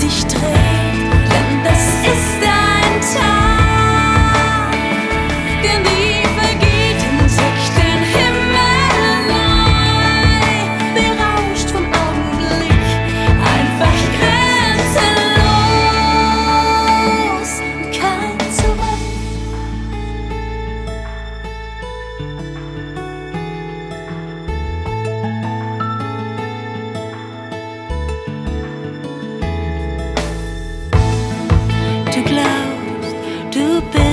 sich dreht. too close to bed.